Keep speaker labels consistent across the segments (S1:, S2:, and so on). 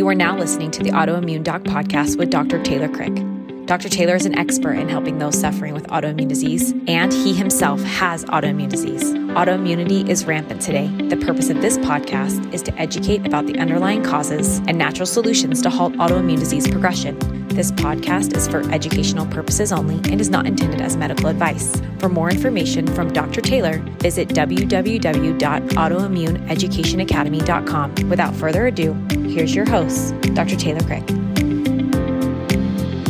S1: You are now listening to the Autoimmune Doc podcast with Dr. Taylor Krick. Dr. Taylor is an expert in helping those suffering with autoimmune disease, and he himself has autoimmune disease. Autoimmunity is rampant today. The purpose of this podcast is to educate about the underlying causes and natural solutions to halt autoimmune disease progression. This podcast is for educational purposes only and is not intended as medical advice. For more information from Dr. Taylor, visit www.autoimmuneeducationacademy.com. Without further ado, here's your host, Dr. Taylor Krick.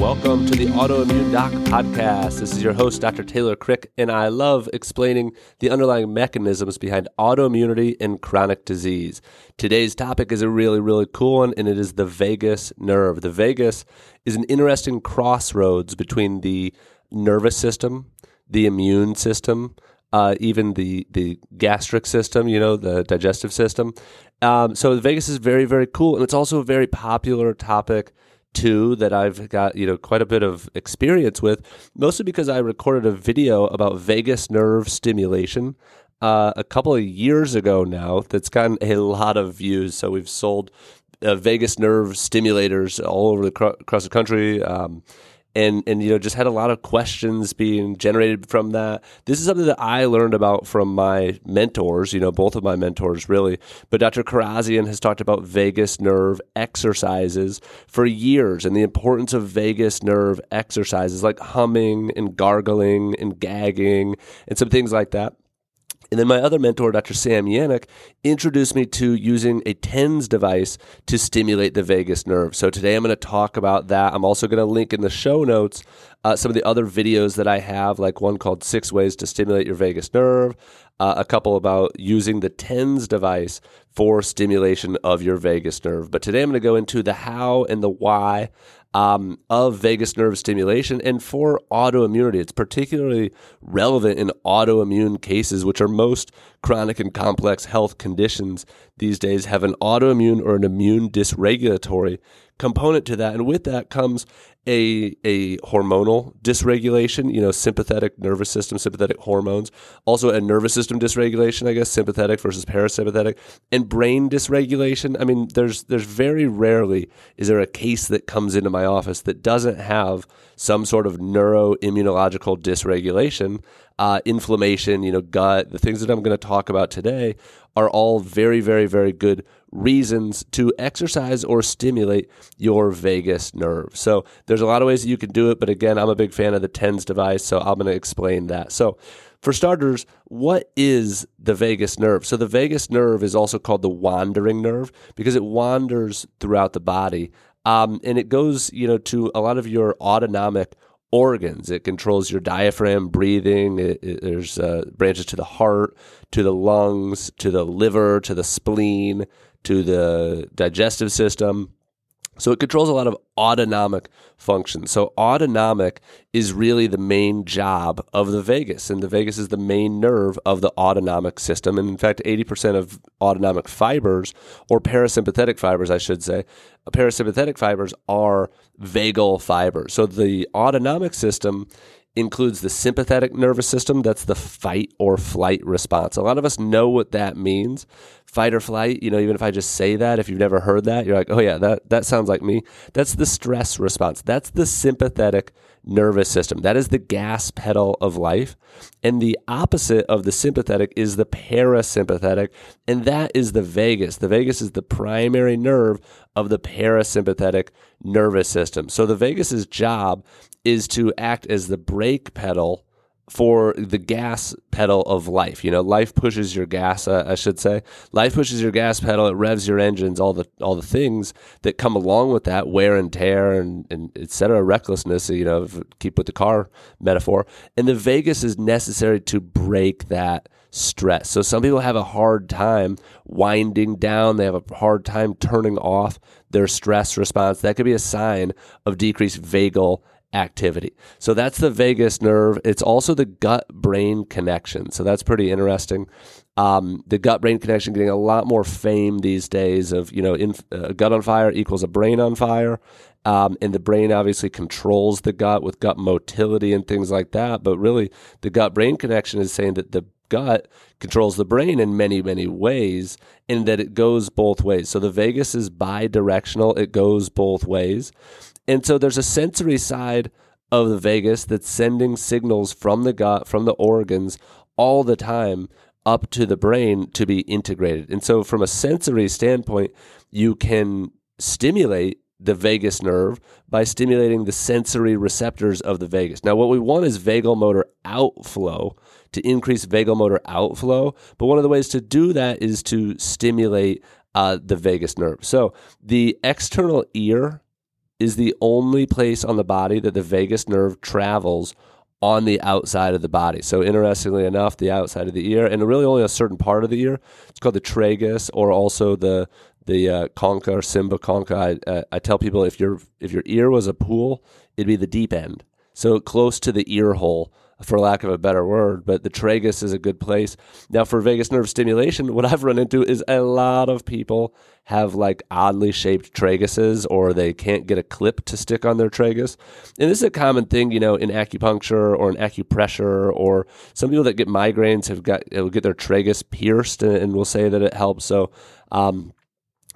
S2: Welcome to the Autoimmune Doc Podcast. This is your host, Dr. Taylor Krick, and I love explaining the underlying mechanisms behind autoimmunity and chronic disease. Today's topic is a really, really cool one, and it is the vagus nerve. The vagus is an interesting crossroads between the nervous system, the immune system, uh, even the the gastric system, you know, the digestive system. Um, so the vagus is very, very cool, and it's also a very popular topic two that I've got, you know, quite a bit of experience with, mostly because I recorded a video about vagus nerve stimulation uh, a couple of years ago now that's gotten a lot of views. So we've sold uh, vagus nerve stimulators all over the cr- across the country. Um, and and you know just had a lot of questions being generated from that. This is something that I learned about from my mentors, you know, both of my mentors really. But Dr. Kharrazian has talked about vagus nerve exercises for years and the importance of vagus nerve exercises like humming and gargling and gagging and some things like that. And then my other mentor, Dr. Sam Yanuck, introduced me to using a TENS device to stimulate the vagus nerve. So today I'm going to talk about that. I'm also going to link in the show notes uh, some of the other videos that I have, like one called Six Ways to Stimulate Your Vagus Nerve, uh, a couple about using the TENS device for stimulation of your vagus nerve. But today I'm going to go into the how and the why um, of vagus nerve stimulation and for autoimmunity. It's particularly relevant in autoimmune cases, which are most chronic and complex health conditions these days, have an autoimmune or an immune dysregulatory component to that. And with that comes a, a hormonal dysregulation, you know, sympathetic nervous system, sympathetic hormones, also a nervous system dysregulation, I guess, sympathetic versus parasympathetic, and brain dysregulation. I mean, there's there's very rarely is there a case that comes into my office that doesn't have some sort of neuroimmunological dysregulation, uh, inflammation, you know, gut, the things that I'm going to talk about today are all very, very, very good reasons to exercise or stimulate your vagus nerve. So there's a lot of ways that you can do it, but again, I'm a big fan of the TENS device, so I'm going to explain that. So for starters, what is the vagus nerve? So the vagus nerve is also called the wandering nerve because it wanders throughout the body. Um, and it goes, you know, to a lot of your autonomic organs. It controls your diaphragm, breathing. It, it, there's uh, branches to the heart, to the lungs, to the liver, to the spleen, to the digestive system. So it controls a lot of autonomic functions. So autonomic is really the main job of the vagus, and the vagus is the main nerve of the autonomic system. And in fact, 80% of autonomic fibers, or parasympathetic fibers, I should say, parasympathetic fibers are vagal fibers. So the autonomic system includes the sympathetic nervous system. That's the fight or flight response. A lot of us know what that means. Fight or flight, you know, even if I just say that, if you've never heard that, you're like, oh yeah, that, that sounds like me. That's the stress response. That's the sympathetic nervous system. That is the gas pedal of life. And the opposite of the sympathetic is the parasympathetic, and that is the vagus. The vagus is the primary nerve of the parasympathetic nervous system. So the vagus's job is to act as the brake pedal for the gas pedal of life. You know, life pushes your gas. Uh, I should say, life pushes your gas pedal. It revs your engines. All the all the things that come along with that wear and tear and and etc. Recklessness. You know, keep with the car metaphor. And the vagus is necessary to break that stress. So some people have a hard time winding down. They have a hard time turning off their stress response. That could be a sign of decreased vagal activity. So that's the vagus nerve. It's also the gut brain connection. So that's pretty interesting. Um, the gut brain connection getting a lot more fame these days of, you know, in, uh, gut on fire equals a brain on fire. Um, and the brain obviously controls the gut with gut motility and things like that. But really, the gut brain connection is saying that the gut controls the brain in many, many ways, and that it goes both ways. So the vagus is bi directional, it goes both ways. And so there's a sensory side of the vagus that's sending signals from the gut, from the organs all the time up to the brain to be integrated. And so from a sensory standpoint, you can stimulate the vagus nerve by stimulating the sensory receptors of the vagus. Now, what we want is vagal motor outflow to increase vagal motor outflow. But one of the ways to do that is to stimulate uh, the vagus nerve. So the external ear is the only place on the body that the vagus nerve travels on the outside of the body. So interestingly enough, the outside of the ear, and really only a certain part of the ear, it's called the tragus, or also the the uh, concha or cymba concha. I, uh, I tell people if your if your ear was a pool, it'd be the deep end, so close to the ear hole for lack of a better word, but the tragus is a good place. Now, for vagus nerve stimulation, what I've run into is a lot of people have like oddly shaped traguses or they can't get a clip to stick on their tragus. And this is a common thing, you know, in acupuncture or in acupressure or some people that get migraines have got, will get their tragus pierced and, and will say that it helps. So, um,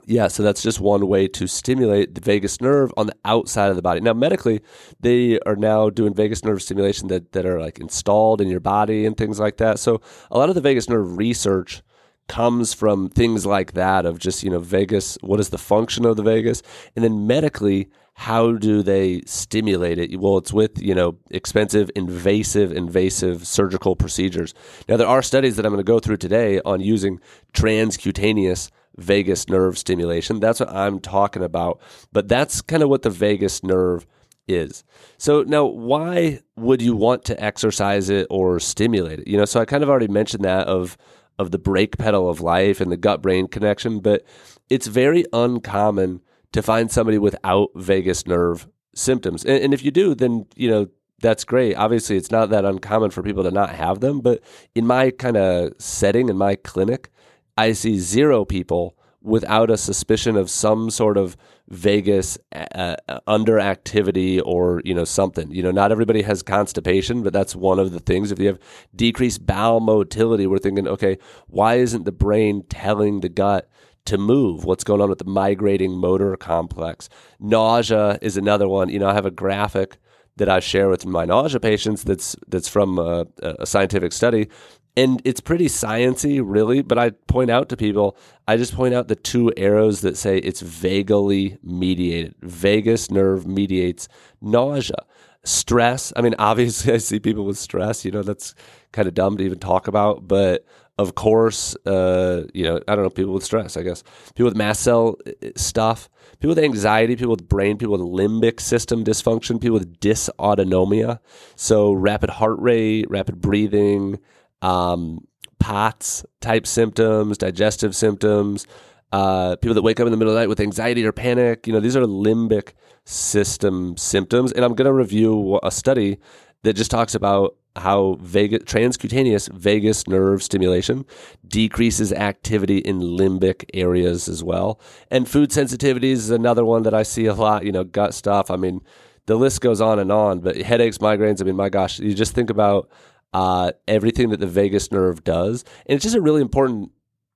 S2: yeah, so that's just one way to stimulate the vagus nerve on the outside of the body. Now, medically, they are now doing vagus nerve stimulation that, that are like installed in your body and things like that. So, a lot of the vagus nerve research comes from things like that of just, you know, vagus, what is the function of the vagus? And then medically, how do they stimulate it? Well, it's with, you know, expensive, invasive, invasive surgical procedures. Now, there are studies that I'm going to go through today on using transcutaneous vagus nerve stimulation. That's what I'm talking about. But that's kind of what the vagus nerve is. So now why would you want to exercise it or stimulate it? You know, so I kind of already mentioned that of of the brake pedal of life and the gut brain connection, but it's very uncommon to find somebody without vagus nerve symptoms. And, and if you do, then, you know, that's great. Obviously, it's not that uncommon for people to not have them, but in my kind of setting in my clinic, I see zero people without a suspicion of some sort of vagus uh, uh, underactivity or you know something. You know, not everybody has constipation, but that's one of the things. If you have decreased bowel motility, we're thinking, okay, why isn't the brain telling the gut? to move. What's going on with the migrating motor complex? Nausea is another one. You know, I have a graphic that I share with my nausea patients that's that's from a, a scientific study and it's pretty sciency, really. But I point out to people, I just point out the two arrows that say it's vagally mediated. Vagus nerve mediates nausea, stress. I mean, obviously, I see people with stress. You know, that's kind of dumb to even talk about, but of course, uh, you know, I don't know, people with stress, I guess, people with mast cell uh, stuff, people with anxiety, people with brain, people with limbic system dysfunction, people with dysautonomia. So rapid heart rate, rapid breathing, um, POTS type symptoms, digestive symptoms, uh, people that wake up in the middle of the night with anxiety or panic. You know, these are limbic system symptoms. And I'm going to review a study that just talks about how vagus, transcutaneous vagus nerve stimulation decreases activity in limbic areas as well. And food sensitivities is another one that I see a lot, you know, gut stuff. I mean, the list goes on and on, but headaches, migraines, I mean, my gosh, you just think about uh, everything that the vagus nerve does. And it's just a really important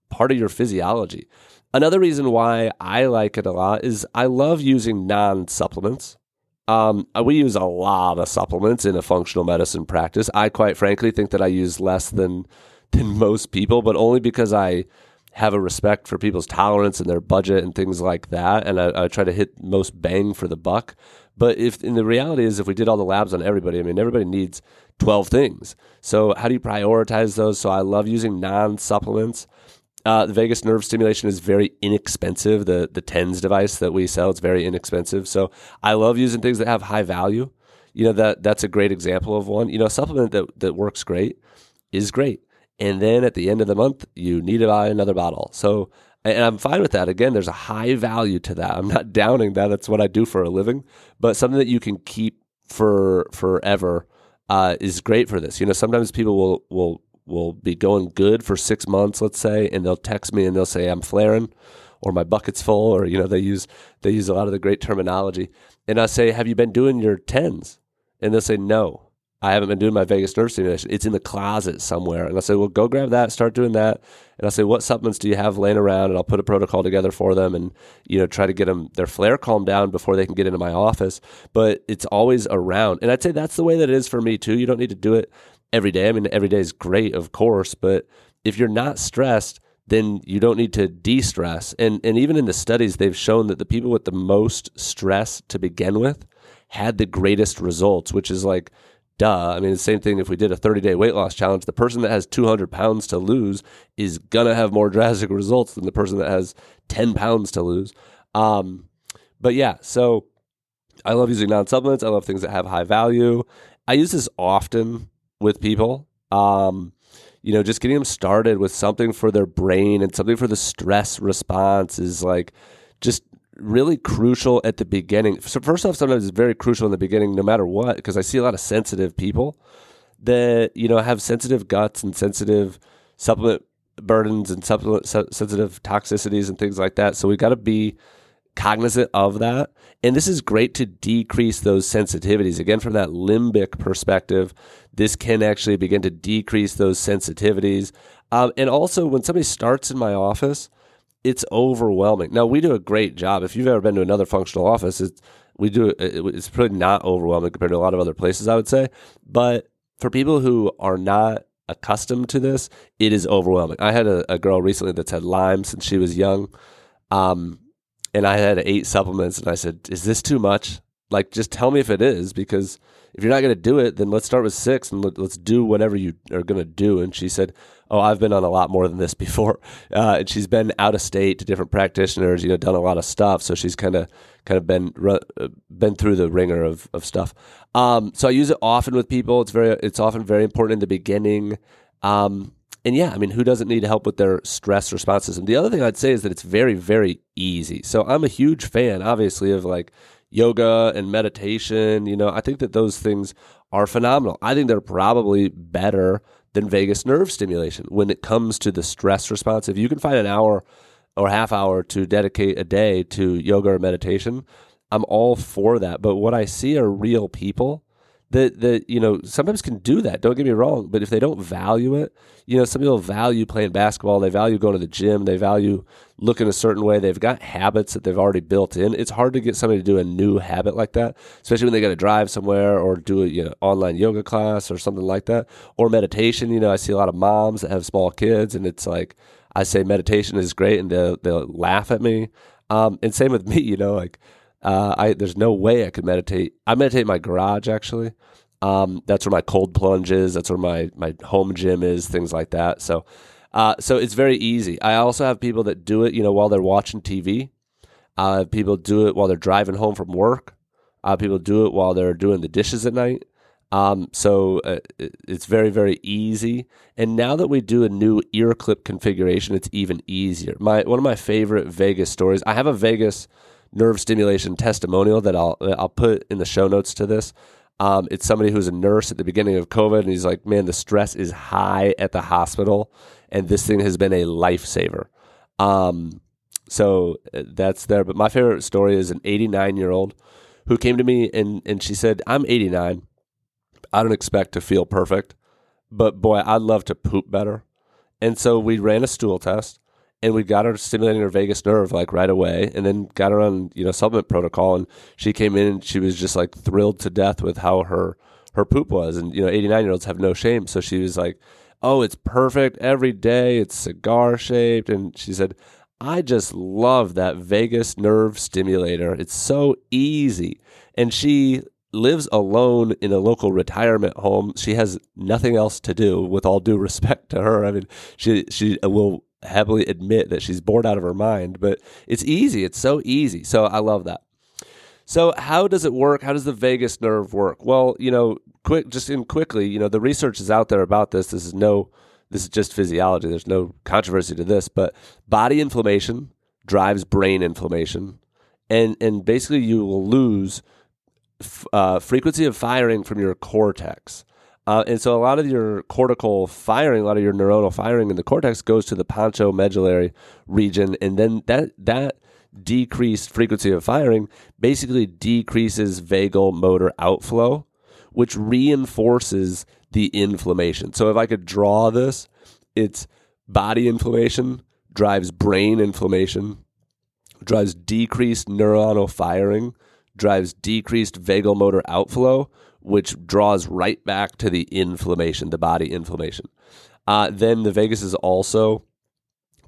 S2: part of your physiology. Another reason why I like it a lot is I love using non supplements. Um, we use a lot of supplements in a functional medicine practice. I quite frankly think that I use less than than most people, but only because I have a respect for people's tolerance and their budget and things like that, and I, I try to hit most bang for the buck. But if in the reality is, if we did all the labs on everybody, I mean, everybody needs 12 things. So, how do you prioritize those? So, I love using non supplements. Uh, the vagus nerve stimulation is very inexpensive. The the TENS device that we sell, it's very inexpensive. So, I love using things that have high value. You know that that's a great example of one. You know, a supplement that that works great is great, and then at the end of the month, you need to buy another bottle. So and I'm fine with that. Again, there's a high value to that. I'm not downing that. That's what I do for a living, but something that you can keep for forever uh, is great for this. You know, sometimes people will will will be going good for six months, let's say, and they'll text me and they'll say I'm flaring, or my bucket's full, or you know they use they use a lot of the great terminology, and I say, have you been doing your tens? And they'll say no. I haven't been doing my vagus nerve stimulation. It's in the closet somewhere. And I say, well, go grab that, start doing that. And I say, what supplements do you have laying around? And I'll put a protocol together for them and, you know, try to get them their flare calmed down before they can get into my office. But it's always around. And I'd say that's the way that it is for me too. You don't need to do it every day. I mean, every day is great, of course. But if you're not stressed, then you don't need to de-stress. And and even in the studies, they've shown that the people with the most stress to begin with had the greatest results, which is like duh. I mean, the same thing if we did a 30 day weight loss challenge, the person that has 200 pounds to lose is going to have more drastic results than the person that has 10 pounds to lose. Um, but yeah, so I love using non supplements. I love things that have high value. I use this often with people. Um, you know, just getting them started with something for their brain and something for the stress response is like just really crucial at the beginning. So first off, sometimes it's very crucial in the beginning, no matter what, because I see a lot of sensitive people that you know have sensitive guts and sensitive supplement burdens and supplement sensitive toxicities and things like that. So we've got to be cognizant of that. And this is great to decrease those sensitivities. Again, from that limbic perspective, this can actually begin to decrease those sensitivities. Um, and also, when somebody starts in my office, it's overwhelming. Now we do a great job. If you've ever been to another functional office, it's we do it's probably not overwhelming compared to a lot of other places, I would say. But for people who are not accustomed to this, it is overwhelming. I had a, a girl recently that's had Lyme since she was young, um, and I had eight supplements, and I said, "Is this too much? Like, just tell me if it is, because if you're not going to do it, then let's start with six and let, us do whatever you are going to do." And she said, oh, I've been on a lot more than this before. Uh, and she's been out of state to different practitioners, you know, done a lot of stuff. So she's kind of kind of been uh, been through the ringer of of stuff. Um, so I use it often with people. It's very it's often very important in the beginning. Um, and yeah, I mean, who doesn't need help with their stress responses? And the other thing I'd say is that it's very, very easy. So I'm a huge fan, obviously, of like yoga and meditation. You know, I think that those things are phenomenal. I think they're probably better than vagus nerve stimulation when it comes to the stress response. If you can find an hour or half hour to dedicate a day to yoga or meditation, I'm all for that. But what I see are real people that that you know sometimes can do that. Don't get me wrong, but if they don't value it, you know, some people value playing basketball. They value going to the gym. They value looking a certain way. They've got habits that they've already built in. It's hard to get somebody to do a new habit like that, especially when they got to drive somewhere or do a you know online yoga class or something like that or meditation. You know, I see a lot of moms that have small kids, and it's like I say meditation is great, and they'll, they'll laugh at me. Um, and same with me, you know, like uh, I there's no way I could meditate. I meditate in my garage actually. Um, that's where my cold plunge is. That's where my my home gym is. Things like that. So, uh, so it's very easy. I also have people that do it, you know, while they're watching TV. Uh, people do it while they're driving home from work. Uh, people do it while they're doing the dishes at night. Um, so uh, it's very, very easy. And now that we do a new ear clip configuration, it's even easier. My one of my favorite vagus stories. I have a vagus nerve stimulation testimonial that I'll I'll put in the show notes to this. Um, it's somebody who's a nurse at the beginning of COVID, and he's like, "Man, the stress is high at the hospital, and this thing has been a lifesaver." Um, so uh, that's there. But my favorite story is an 89 year old who came to me and and she said, "I'm 89. I don't expect to feel perfect, but boy, I'd love to poop better." And so we ran a stool test and we got her stimulating her vagus nerve like right away and then got her on you know supplement protocol and she came in and she was just like thrilled to death with how her her poop was and you know 89 year olds have no shame so she was like oh it's perfect every day it's cigar shaped and she said i just love that vagus nerve stimulator it's so easy and she lives alone in a local retirement home she has nothing else to do with all due respect to her i mean she she uh, will happily admit that she's bored out of her mind, but it's easy. It's so easy. So I love that. So how does it work? How does the vagus nerve work? Well, you know, quick just in quickly, you know, the research is out there about this. This is no this is just physiology. There's no controversy to this, but body inflammation drives brain inflammation. And and basically you will lose f- uh, frequency of firing from your cortex. Uh, and so a lot of your cortical firing, a lot of your neuronal firing in the cortex goes to the pontomedullary region, and then that that decreased frequency of firing basically decreases vagal motor outflow, which reinforces the inflammation. So if I could draw this, it's body inflammation drives brain inflammation, drives decreased neuronal firing, drives decreased vagal motor outflow, which draws right back to the inflammation, the body inflammation. Uh, then the vagus is also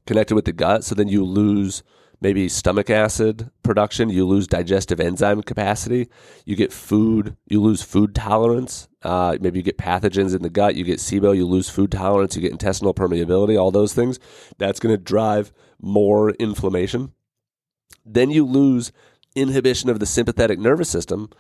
S2: connected with the gut, so then you lose maybe stomach acid production, you lose digestive enzyme capacity, you get food, you lose food tolerance. Uh, maybe you get pathogens in the gut, you get SIBO, you lose food tolerance, you get intestinal permeability, all those things. That's going to drive more inflammation. Then you lose inhibition of the sympathetic nervous system,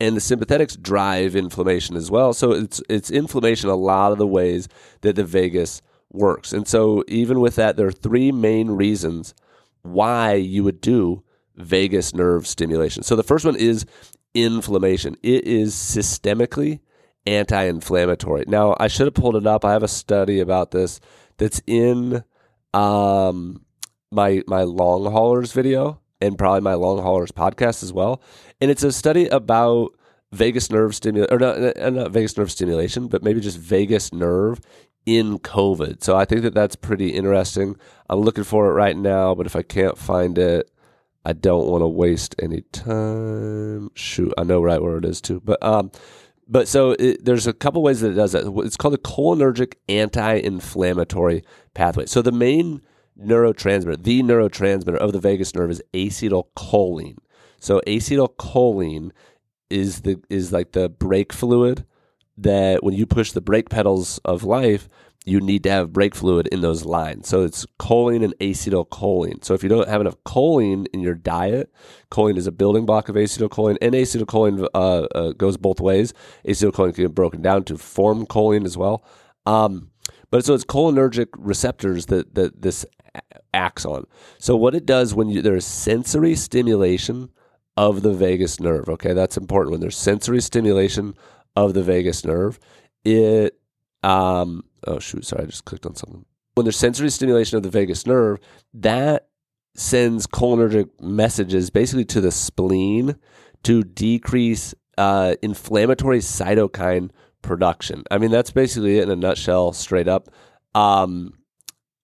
S2: and the sympathetics drive inflammation as well. So it's it's inflammation a lot of the ways that the vagus works. And so even with that, there are three main reasons why you would do vagus nerve stimulation. So the first one is inflammation. It is systemically anti-inflammatory. Now I should have pulled it up. I have a study about this that's in um, my my long haulers video and probably my long haulers podcast as well. And it's a study about vagus nerve stimulation, or not, uh, not vagus nerve stimulation, but maybe just vagus nerve in COVID. So I think that that's pretty interesting. I'm looking for it right now, but if I can't find it, I don't want to waste any time. Shoot, I know right where it is too. But um, but so it, there's a couple ways that it does that. It's called a cholinergic anti-inflammatory pathway. So the main neurotransmitter, the neurotransmitter of the vagus nerve is acetylcholine. So acetylcholine is the is like the brake fluid that when you push the brake pedals of life, you need to have brake fluid in those lines. So it's choline and acetylcholine. So if you don't have enough choline in your diet, choline is a building block of acetylcholine, and acetylcholine uh, uh, goes both ways. Acetylcholine can get broken down to form choline as well. Um, but so it's cholinergic receptors that, that this acts on. So what it does when you, there's sensory stimulation of the vagus nerve, okay, that's important. When there's sensory stimulation of the vagus nerve, it um oh shoot, sorry, I just clicked on something. When there's sensory stimulation of the vagus nerve, that sends cholinergic messages basically to the spleen to decrease uh, inflammatory cytokine production. I mean, that's basically it in a nutshell, straight up. Um,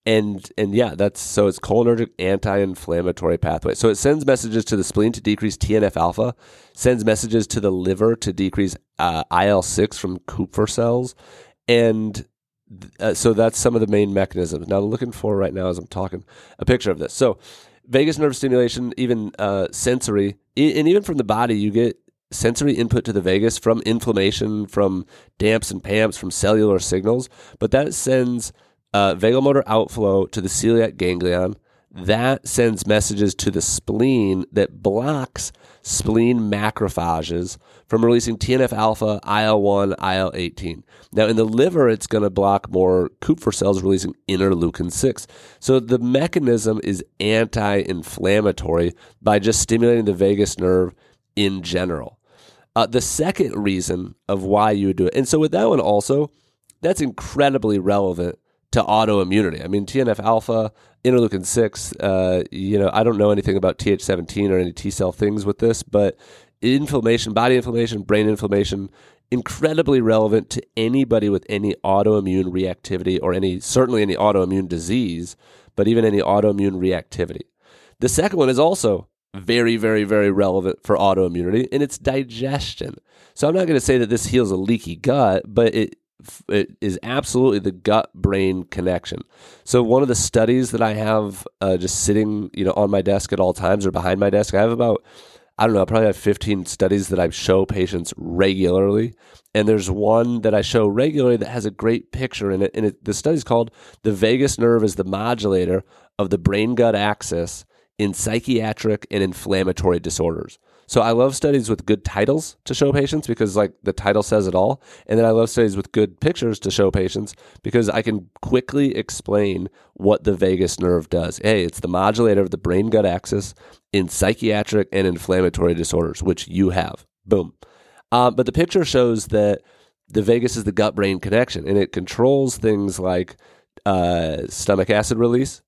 S2: and and yeah, that's so it's cholinergic anti-inflammatory pathway. So it sends messages to the spleen to decrease TNF alpha, sends messages to the liver to decrease uh, IL six from Kupffer cells, and uh, so that's some of the main mechanisms. Now, I'm looking for right now as I'm talking a picture of this. So vagus nerve stimulation, even uh, sensory, and even from the body, you get sensory input to the vagus from inflammation, from damps and pamps, from cellular signals, but that sends uh, vagal motor outflow to the celiac ganglion. That sends messages to the spleen that blocks spleen macrophages from releasing TNF alpha, IL 1, IL 18. Now, in the liver, it's going to block more Kupffer cells releasing interleukin 6. So the mechanism is anti inflammatory by just stimulating the vagus nerve in general. Uh, the second reason of why you would do it, and so with that one also, that's incredibly relevant to autoimmunity. I mean, TNF alpha, interleukin 6, uh, you know, I don't know anything about Th17 or any T cell things with this, but inflammation, body inflammation, brain inflammation, incredibly relevant to anybody with any autoimmune reactivity or any, certainly any autoimmune disease, but even any autoimmune reactivity. The second one is also very, very, very relevant for autoimmunity, and it's digestion. So I'm not going to say that this heals a leaky gut, but it it is absolutely the gut brain connection. So one of the studies that I have uh, just sitting, you know, on my desk at all times or behind my desk, I have about I don't know, I probably have 15 studies that I show patients regularly. And there's one that I show regularly that has a great picture in it. And it, the study's called The Vagus Nerve is the Modulator of the Brain Gut Axis in Psychiatric and Inflammatory Disorders. So I love studies with good titles to show patients because like the title says it all. And then I love studies with good pictures to show patients because I can quickly explain what the vagus nerve does. Hey, it's the modulator of the brain gut axis in psychiatric and inflammatory disorders, which you have. Boom. Um, but the picture shows that the vagus is the gut brain connection and it controls things like uh, stomach acid release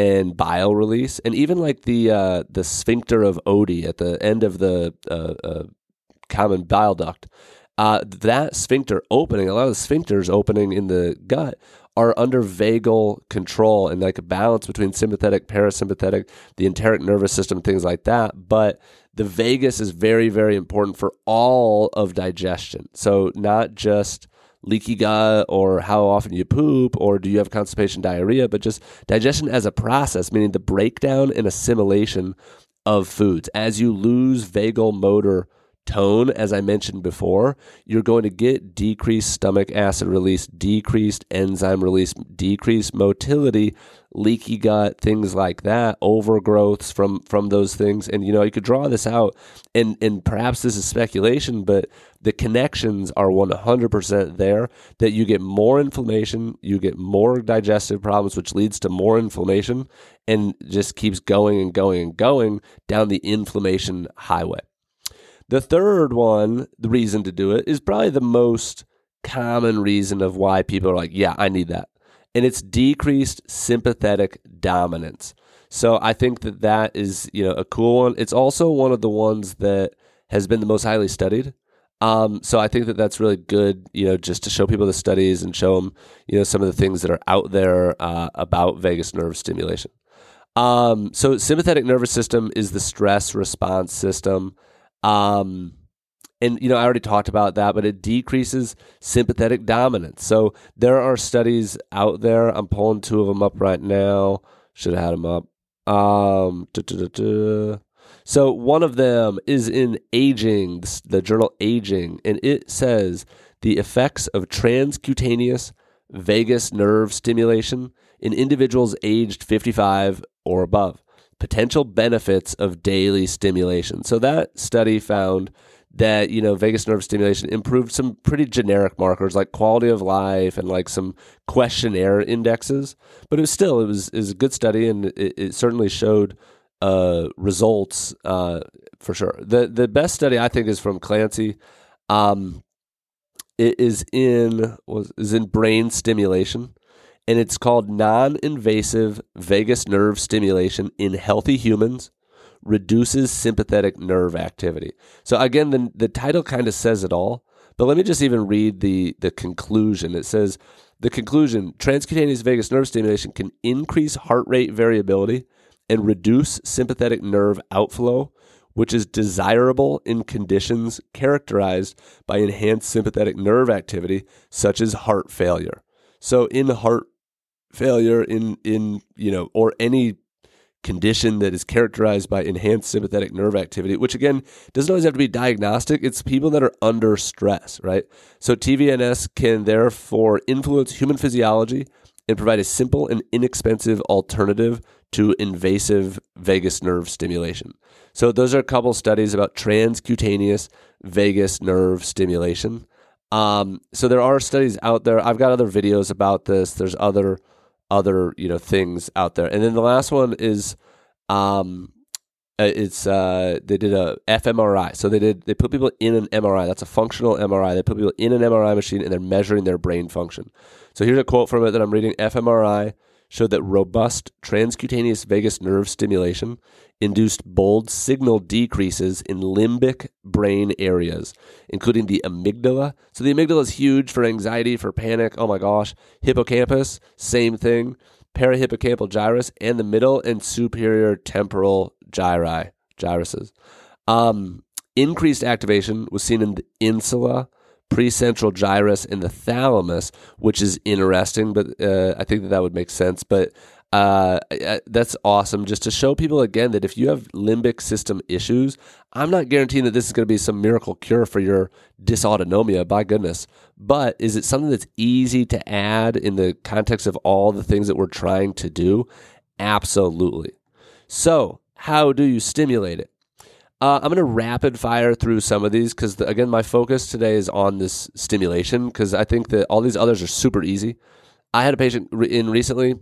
S2: and bile release and even like the uh, the sphincter of Oddi at the end of the uh, uh common bile duct. Uh, that sphincter opening, a lot of the sphincters opening in the gut are under vagal control and like a balance between sympathetic, parasympathetic, the enteric nervous system, things like that. But the vagus is very, very important for all of digestion. So, not just leaky gut or how often you poop or do you have constipation diarrhea, but just digestion as a process, meaning the breakdown and assimilation of foods. As you lose vagal motor tone, as I mentioned before, you're going to get decreased stomach acid release, decreased enzyme release, decreased motility, leaky gut, things like that, overgrowths from from those things. And you know, you could draw this out and and perhaps this is speculation, but the connections are 100% there that you get more inflammation, you get more digestive problems which leads to more inflammation and just keeps going and going and going down the inflammation highway. The third one, the reason to do it, is probably the most common reason of why people are like, yeah, I need that. And it's decreased sympathetic dominance. So I think that that is, you know, a cool one. It's also one of the ones that has been the most highly studied. Um, so I think that that's really good, you know, just to show people the studies and show them, you know, some of the things that are out there uh, about vagus nerve stimulation. Um, so sympathetic nervous system is the stress response system. Um, and you know, I already talked about that, but it decreases sympathetic dominance. So there are studies out there. I'm pulling two of them up right now. Should have had them up. Um, so one of them is in Aging, the journal Aging, and it says the effects of transcutaneous vagus nerve stimulation in individuals aged 55 or above potential benefits of daily stimulation. So that study found that you know vagus nerve stimulation improved some pretty generic markers like quality of life and like some questionnaire indexes. But it was still it was is a good study and it, it certainly showed uh, results uh, for sure. The the best study i think is from clancy. Um, it is in was is in brain stimulation and it's called non invasive vagus nerve stimulation in healthy humans reduces sympathetic nerve activity. So, again, the, the title kind of says it all, but let me just even read the, the conclusion. It says, the conclusion transcutaneous vagus nerve stimulation can increase heart rate variability and reduce sympathetic nerve outflow, which is desirable in conditions characterized by enhanced sympathetic nerve activity, such as heart failure. So, in heart failure in in you know or any condition that is characterized by enhanced sympathetic nerve activity, which again doesn't always have to be diagnostic. It's people that are under stress, right? So TVNS can therefore influence human physiology and provide a simple and inexpensive alternative to invasive vagus nerve stimulation. So those are a couple studies about transcutaneous vagus nerve stimulation. Um, so there are studies out there. I've got other videos about this. There's other other you know things out there. And then the last one is um uh, it's uh they did a fMRI. So they did they put people in an MRI. That's a functional MRI. They put people in an MRI machine and they're measuring their brain function. So here's a quote from it that I'm reading. fMRI showed that robust transcutaneous vagus nerve stimulation induced bold signal decreases in limbic brain areas, including the amygdala. So the amygdala is huge for anxiety, for panic. Oh my gosh. Hippocampus, same thing. Parahippocampal gyrus and the middle and superior temporal gyri, gyruses. Um, increased activation was seen in the insula precentral gyrus and the thalamus, which is interesting, but uh, I think that that would make sense. But uh, that's awesome just to show people again that if you have limbic system issues, I'm not guaranteeing that this is going to be some miracle cure for your dysautonomia, by goodness. But is it something that's easy to add in the context of all the things that we're trying to do? Absolutely. So, how do you stimulate it? Uh, I'm going to rapid fire through some of these because, the, again, my focus today is on this stimulation because I think that all these others are super easy. I had a patient in recently,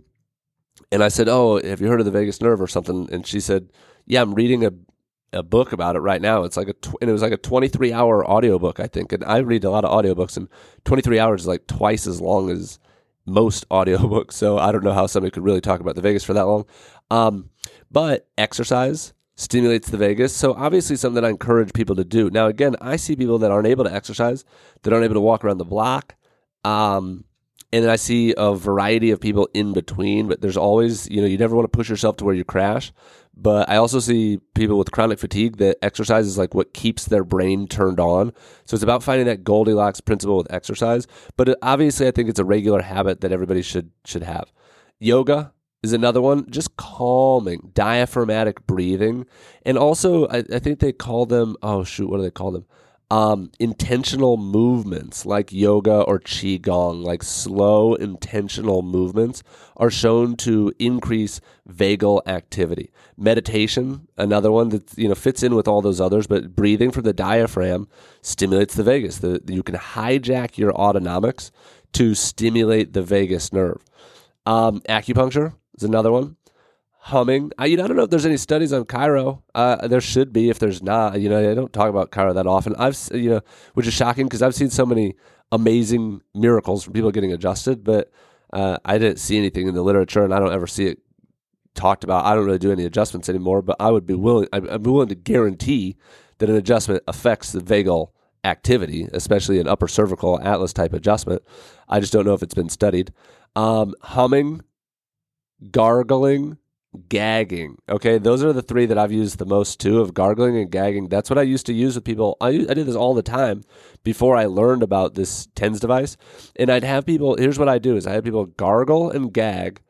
S2: and I said, "Oh, have you heard of the vagus nerve or something?" And she said, "Yeah, I'm reading a a book about it right now. It's like a tw- and it was like a 23 hour audiobook, I think. And I read a lot of audiobooks and 23 hours is like twice as long as most audiobooks. So I don't know how somebody could really talk about the vagus for that long. Um, but exercise stimulates the vagus. So obviously something that I encourage people to do. Now again, I see people that aren't able to exercise, that aren't able to walk around the block. Um, and then I see a variety of people in between, but there's always, you know, you never want to push yourself to where you crash. But I also see people with chronic fatigue that exercise is like what keeps their brain turned on. So it's about finding that Goldilocks principle with exercise. But obviously, I think it's a regular habit that everybody should should have. Yoga is another one, just calming, diaphragmatic breathing, and also I, I think they call them. Oh shoot, what do they call them? Um, intentional movements like yoga or qigong, like slow intentional movements, are shown to increase vagal activity. Meditation, another one that you know fits in with all those others, but breathing from the diaphragm stimulates the vagus. The, you can hijack your autonomics to stimulate the vagus nerve. Um, acupuncture is another one humming. I, you know, I don't know if there's any studies on chiro. Uh, there should be. If there's not, you know, I don't talk about chiro that often. I've, you know, which is shocking because I've seen so many amazing miracles from people getting adjusted, but uh, I didn't see anything in the literature, and I don't ever see it talked about. I don't really do any adjustments anymore, but I would be willing. Be willing to guarantee that an adjustment affects the vagal activity, especially an upper cervical atlas type adjustment. I just don't know if it's been studied. Um, humming, gargling, gagging. Okay, those are the three that I've used the most too of gargling and gagging. That's what I used to use with people. I, I did this all the time before I learned about this TENS device. And I'd have people, here's what I do is I have people gargle and gag.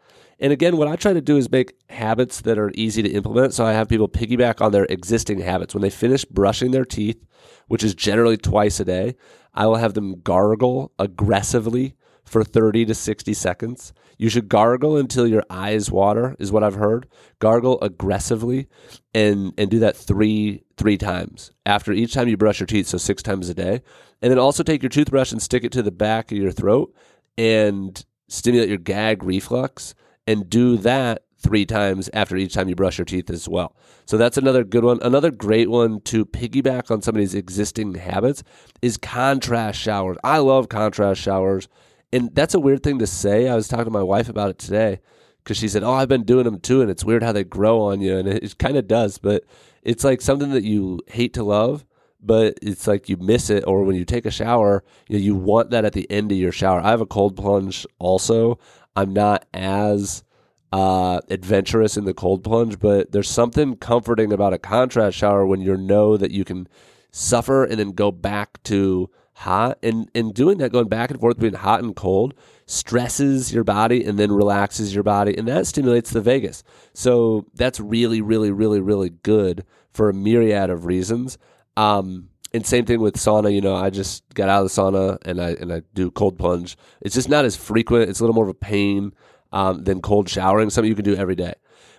S2: And again, what I try to do is make habits that are easy to implement. So I have people piggyback on their existing habits. When they finish brushing their teeth, which is generally twice a day, I will have them gargle aggressively for 30 to 60 seconds. You should gargle until your eyes water, is what I've heard. Gargle aggressively and and do that three three times after each time you brush your teeth, so six times a day. And then also take your toothbrush and stick it to the back of your throat and stimulate your gag reflux and do that three times after each time you brush your teeth as well. So that's another good one. Another great one to piggyback on somebody's existing habits is contrast showers. I love contrast showers and that's a weird thing to say. I was talking to my wife about it today because she said, "Oh, I've been doing them too, and it's weird how they grow on you." And it, it kind of does, but it's like something that you hate to love, but it's like you miss it. Or when you take a shower, you know, you want that at the end of your shower. I have a cold plunge also. I'm not as uh, adventurous in the cold plunge, but there's something comforting about a contrast shower when you know that you can suffer and then go back to hot and and doing that going back and forth between hot and cold stresses your body and then relaxes your body and that stimulates the vagus. So that's really really really really good for a myriad of reasons. Um, and same thing with sauna you know i just got out of the sauna and i and i do cold plunge. It's just not as frequent it's a little more of a pain um, than cold showering something you can do every day.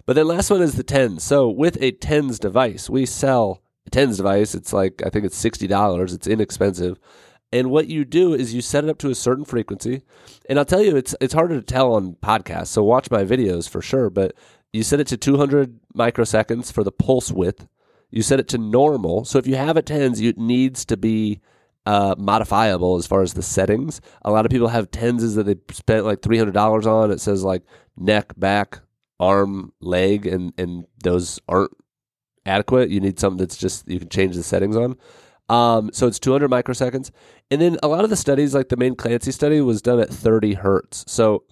S2: But then last one is the tens. So with a tens device we sell a tens device it's like i think it's $60 it's inexpensive and what you do is you set it up to a certain frequency. And I'll tell you, it's it's harder to tell on podcasts. So watch my videos for sure. But you set it to 200 microseconds for the pulse width. You set it to normal. So if you have a tens, it needs to be uh, modifiable as far as the settings. A lot of people have tenses that they spent like three hundred dollars on. It says like neck, back, arm, leg, and and those aren't adequate. You need something that's just you can change the settings on. Um, so it's 200 microseconds. And then a lot of the studies, like the main Clancy study, was done at 30 hertz. So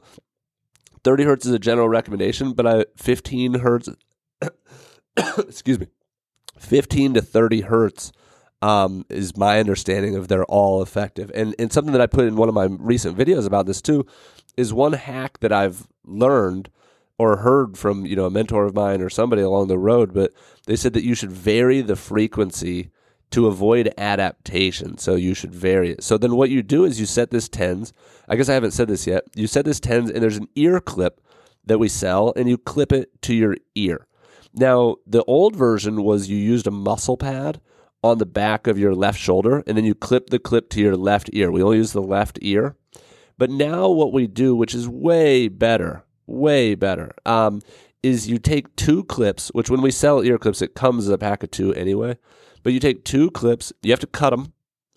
S2: 30 hertz is a general recommendation, but I 15 hertz, excuse me, 15 to 30 hertz um, is my understanding of they're all effective. And and something that I put in one of my recent videos about this too is one hack that I've learned or heard from you know a mentor of mine or somebody along the road, but they said that you should vary the frequency to avoid adaptation. So you should vary it. So then what you do is you set this tens. I guess I haven't said this yet. You set this tens and there's an ear clip that we sell and you clip it to your ear. Now, the old version was you used a muscle pad on the back of your left shoulder and then you clip the clip to your left ear. We only use the left ear. But now what we do, which is way better, way better, um, is you take two clips, which when we sell ear clips, it comes as a pack of two anyway. But you take two clips, you have to cut them,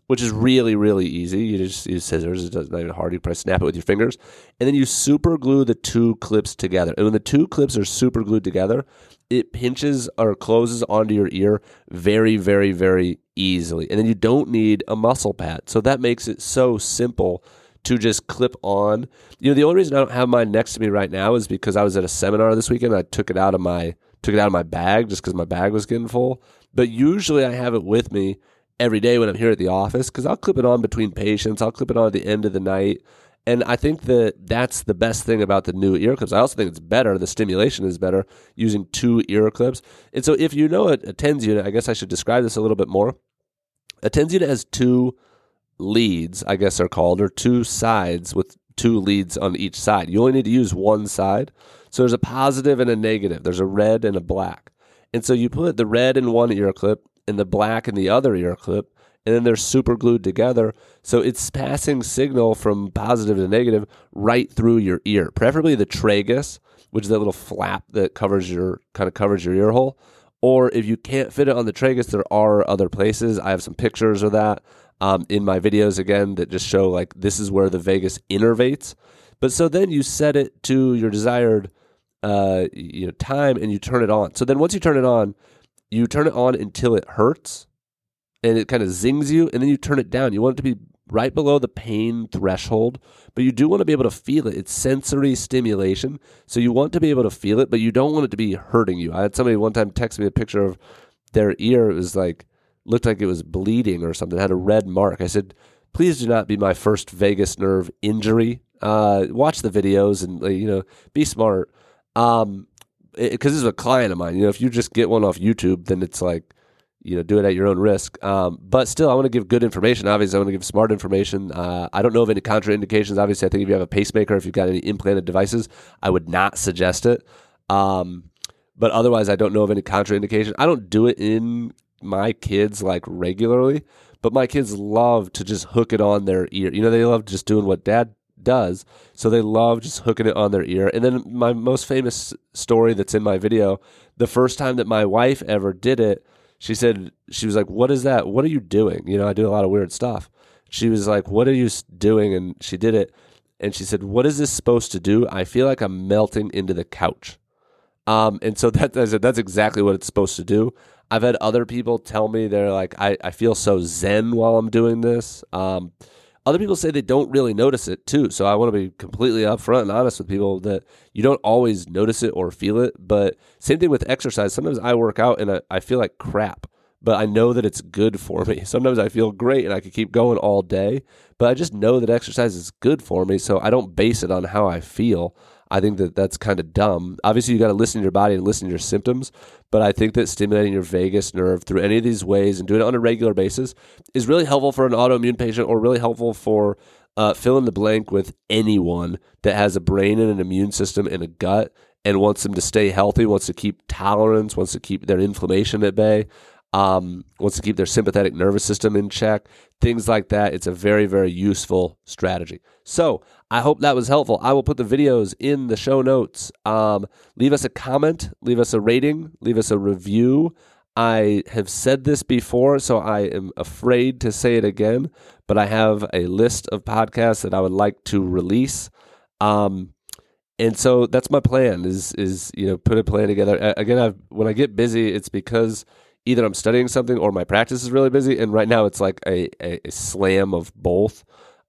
S2: which is really, really easy. You just use scissors, it's not even hard. You probably snap it with your fingers. And then you super glue the two clips together. And when the two clips are super glued together, it pinches or closes onto your ear very, very, very easily. And then you don't need a muscle pad. So that makes it so simple to just clip on. You know, the only reason I don't have mine next to me right now is because I was at a seminar this weekend. I took it out of my took it out of my bag just because my bag was getting full. But usually I have it with me every day when I'm here at the office because I'll clip it on between patients. I'll clip it on at the end of the night. And I think that that's the best thing about the new ear clips. I also think it's better. The stimulation is better using two ear clips. And so if you know a, a TENS unit, I guess I should describe this a little bit more. A TENS unit has two leads, I guess they're called, or two sides with two leads on each side. You only need to use one side. So there's a positive and a negative. There's a red and a black. And so you put the red in one ear clip and the black in the other ear clip, and then they're super glued together. So it's passing signal from positive to negative right through your ear, preferably the tragus, which is that little flap that covers your kind of covers your ear hole. Or if you can't fit it on the tragus, there are other places. I have some pictures of that um, in my videos again that just show like this is where the vagus innervates. But so then you set it to your desired uh, you know time and you turn it on. So then once you turn it on, you turn it on until it hurts and it kind of zings you, and then you turn it down. You want it to be right below the pain threshold, but you do want to be able to feel it. It's sensory stimulation. So you want to be able to feel it, but you don't want it to be hurting you. I had somebody one time text me a picture of their ear. It was like looked like it was bleeding or something, had a red mark. I said, please do not be my first vagus nerve injury. Uh, watch the videos and, you know, be smart. Um, because this is a client of mine. You know, if you just get one off YouTube, then it's like, you know, do it at your own risk. Um, but still, I want to give good information. Obviously, I want to give smart information. Uh, I don't know of any contraindications. Obviously, I think if you have a pacemaker, if you've got any implanted devices, I would not suggest it. Um, but otherwise, I don't know of any contraindication. I don't do it in my kids like regularly, but my kids love to just hook it on their ear. You know, they love just doing what dad does. So they love just hooking it on their ear. And then my most famous story that's in my video, the first time that my wife ever did it, she said, she was like, What is that? What are you doing? You know, I do a lot of weird stuff. She was like, What are you doing? And she did it. And she said, What is this supposed to do? I feel like I'm melting into the couch. Um, and so that, I said, that's exactly what it's supposed to do. I've had other people tell me they're like, I, I feel so zen while I'm doing this. Um, other people say they don't really notice it too. So I want to be completely upfront and honest with people that you don't always notice it or feel it. But same thing with exercise. Sometimes I work out and I, feel like crap, but I know that it's good for me. Sometimes I feel great and I could keep going all day, but I just know that exercise is good for me. So I don't base it on how I feel. I think that that's kind of dumb. Obviously, you got to listen to your body and listen to your symptoms, but I think that stimulating your vagus nerve through any of these ways and doing it on a regular basis is really helpful for an autoimmune patient or really helpful for uh, fill in the blank with anyone that has a brain and an immune system and a gut and wants them to stay healthy, wants to keep tolerance, wants to keep their inflammation at bay um, wants to keep their sympathetic nervous system in check, things like that. It's a very, very useful strategy. So I hope that was helpful. I will put the videos in the show notes. Um, leave us a comment, leave us a rating, leave us a review. I have said this before, so I am afraid to say it again, but I have a list of podcasts that I would like to release. Um, and so that's my plan is is you know put a plan together again I've, when i get busy it's because either I'm studying something or my practice is really busy. And right now it's like a, a, a slam of both.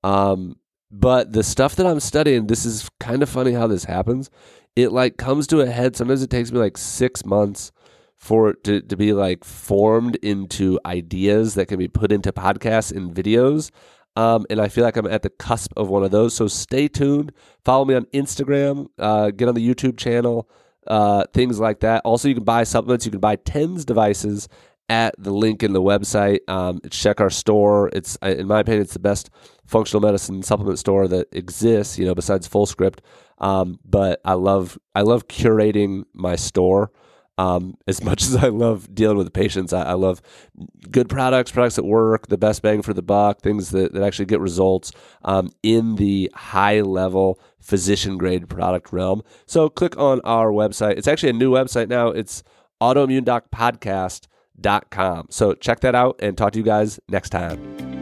S2: Um, but the stuff that I'm studying, this is kind of funny how this happens. It like comes to a head. Sometimes it takes me like six months for it to, to be like formed into ideas that can be put into podcasts and videos. Um, and I feel like I'm at the cusp of one of those. So stay tuned. Follow me on Instagram. Uh, get on the YouTube channel uh, things like that. Also, you can buy supplements. You can buy TENS devices at the link in the website. Um, check our store. It's, in my opinion, it's the best functional medicine supplement store that exists. You know, besides FullScript. Um, but I love I love curating my store. Um, as much as I love dealing with patients, I, I, love good products, products that work, the best bang for the buck, things that, that actually get results um, in the high level physician grade product realm. So click on our website. It's actually a new website now. It's autoimmunedocpodcast.com. So check that out and talk to you guys next time.